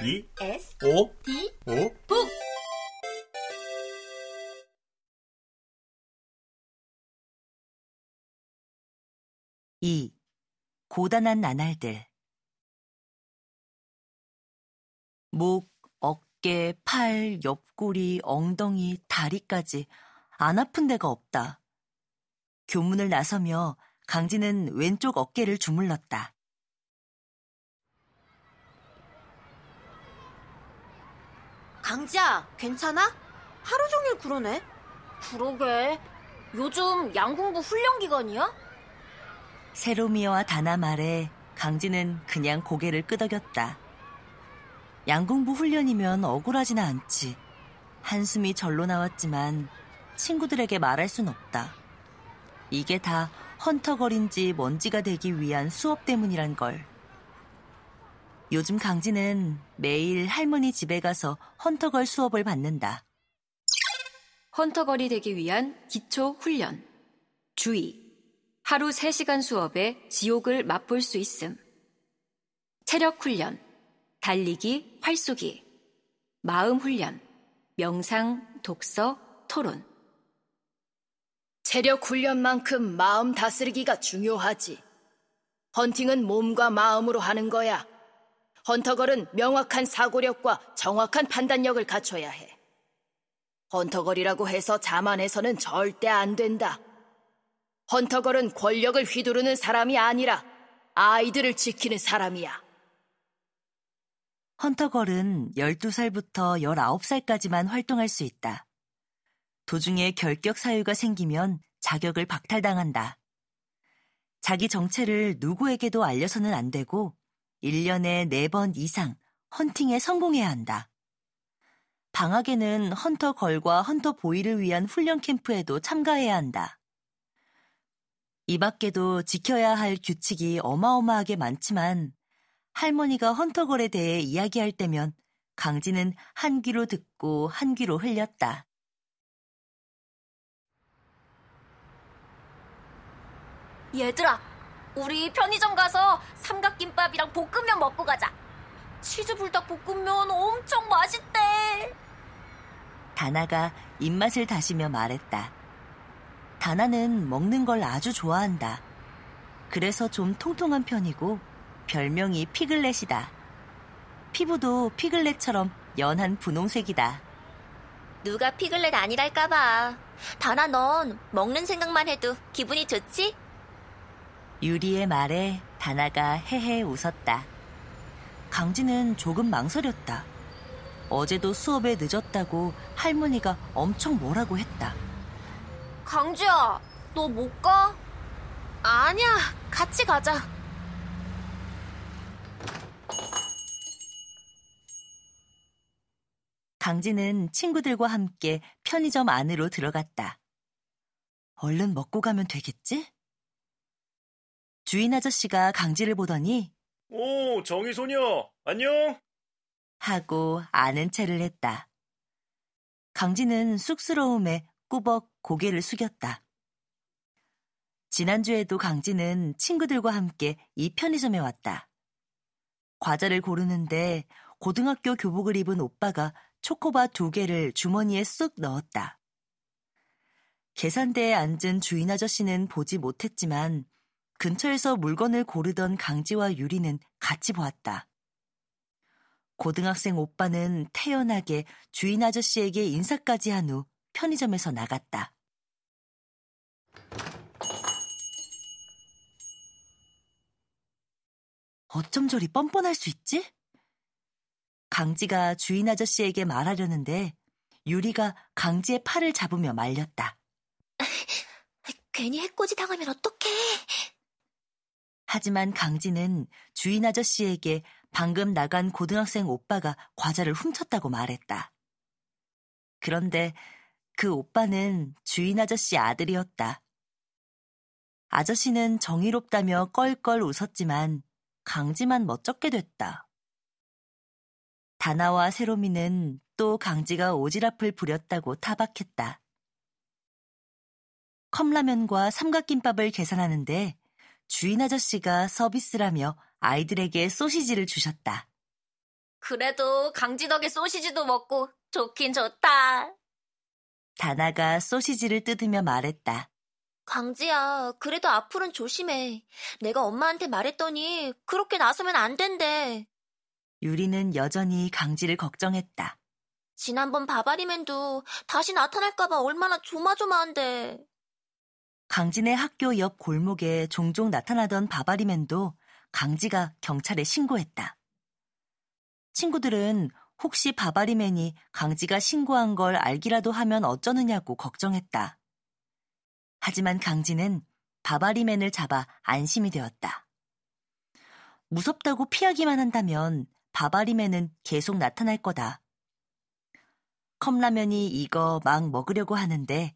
B S O D O 북 이 고단한 나날들 목, 어깨, 팔, 옆구리, 엉덩이, 다리까지 안 아픈 데가 없다. 교문을 나서며 강진은 왼쪽 어깨를 주물렀다. 강지야 괜찮아? 하루 종일 그러네 그러게 요즘 양궁부 훈련 기간이야? 세로미와 다나 말에 강진은 그냥 고개를 끄덕였다. 양궁부 훈련이면 억울하지는 않지. 한숨이 절로 나왔지만 친구들에게 말할 순 없다. 이게 다 헌터걸인지 먼지가 되기 위한 수업 때문이란 걸. 요즘 강진은 매일 할머니 집에 가서 헌터걸 수업을 받는다. 헌터걸이 되기 위한 기초 훈련. 주의. 하루 3시간 수업에 지옥을 맛볼 수 있음. 체력 훈련. 달리기, 활쏘기. 마음 훈련. 명상, 독서, 토론. 체력 훈련만큼 마음 다스리기가 중요하지. 헌팅은 몸과 마음으로 하는 거야. 헌터걸은 명확한 사고력과 정확한 판단력을 갖춰야 해. 헌터걸이라고 해서 자만해서는 절대 안 된다. 헌터걸은 권력을 휘두르는 사람이 아니라 아이들을 지키는 사람이야. 헌터걸은 12살부터 19살까지만 활동할 수 있다. 도중에 결격 사유가 생기면 자격을 박탈당한다. 자기 정체를 누구에게도 알려서는 안 되고 1년에 4번 이상 헌팅에 성공해야 한다. 방학에는 헌터 걸과 헌터 보이를 위한 훈련 캠프에도 참가해야 한다. 이 밖에도 지켜야 할 규칙이 어마어마하게 많지만 할머니가 헌터 걸에 대해 이야기할 때면 강진은 한 귀로 듣고 한 귀로 흘렸다. 얘들아 우리 편의점 가서 삼각김밥이랑 볶음면 먹고 가자 치즈 불닭 볶음면 엄청 맛있대 다나가 입맛을 다시며 말했다. 다나는 먹는 걸 아주 좋아한다. 그래서 좀 통통한 편이고 별명이 피글렛이다. 피부도 피글렛처럼 연한 분홍색이다. 누가 피글렛 아니랄까봐. 다나 넌 먹는 생각만 해도 기분이 좋지? 유리의 말에 다나가 헤헤 웃었다. 강진은 조금 망설였다. 어제도 수업에 늦었다고 할머니가 엄청 뭐라고 했다. 강지야 너 못 가? 아니야 같이 가자 강진은 친구들과 함께 편의점 안으로 들어갔다. 얼른 먹고 가면 되겠지? 주인 아저씨가 강지를 보더니 오 정희 소녀 안녕 하고 아는 체를 했다. 강진은 쑥스러움에 꾸벅 고개를 숙였다. 지난주에도 강진은 친구들과 함께 이 편의점에 왔다. 과자를 고르는데 고등학교 교복을 입은 오빠가 초코바 두 개를 주머니에 쑥 넣었다. 계산대에 앉은 주인 아저씨는 보지 못했지만 근처에서 물건을 고르던 강지와 유리는 같이 보았다. 고등학생 오빠는 태연하게 주인 아저씨에게 인사까지 한 후 편의점에서 나갔다. 어쩜 저리 뻔뻔할 수 있지? 강지가 주인 아저씨에게 말하려는데 유리가 강지의 팔을 잡으며 말렸다. 괜히 해코지 당하면 어떡해. 하지만 강지는 주인 아저씨에게 방금 나간 고등학생 오빠가 과자를 훔쳤다고 말했다. 그런데 그 오빠는 주인 아저씨 아들이었다. 아저씨는 정의롭다며 껄껄 웃었지만 강지만 멋쩍게 됐다. 다나와 세로미는 또 강지가 오지랖을 부렸다고 타박했다. 컵라면과 삼각김밥을 계산하는데 주인 아저씨가 서비스라며 아이들에게 소시지를 주셨다. 그래도 강지 덕에 소시지도 먹고 좋긴 좋다. 다나가 소시지를 뜯으며 말했다. 강지야, 그래도 앞으로는 조심해. 내가 엄마한테 말했더니 그렇게 나서면 안 된대. 유리는 여전히 강지를 걱정했다. 지난번 바바리맨도 다시 나타날까봐 얼마나 조마조마한데. 강진의 학교 옆 골목에 종종 나타나던 바바리맨도 강지가 경찰에 신고했다. 친구들은 혹시 바바리맨이 강지가 신고한 걸 알기라도 하면 어쩌느냐고 걱정했다. 하지만 강지는 바바리맨을 잡아 안심이 되었다. 무섭다고 피하기만 한다면 바바리맨은 계속 나타날 거다. 컵라면이 이거 막 먹으려고 하는데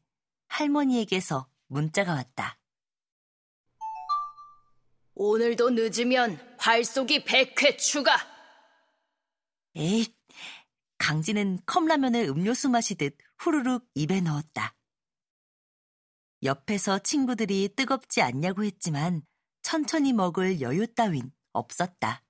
할머니에게서 문자가 왔다. 오늘도 늦으면 활쏘기 100회 추가. 에이, 강지는 컵라면을 음료수 마시듯 후루룩 입에 넣었다. 옆에서 친구들이 뜨겁지 않냐고 했지만 천천히 먹을 여유 따윈 없었다.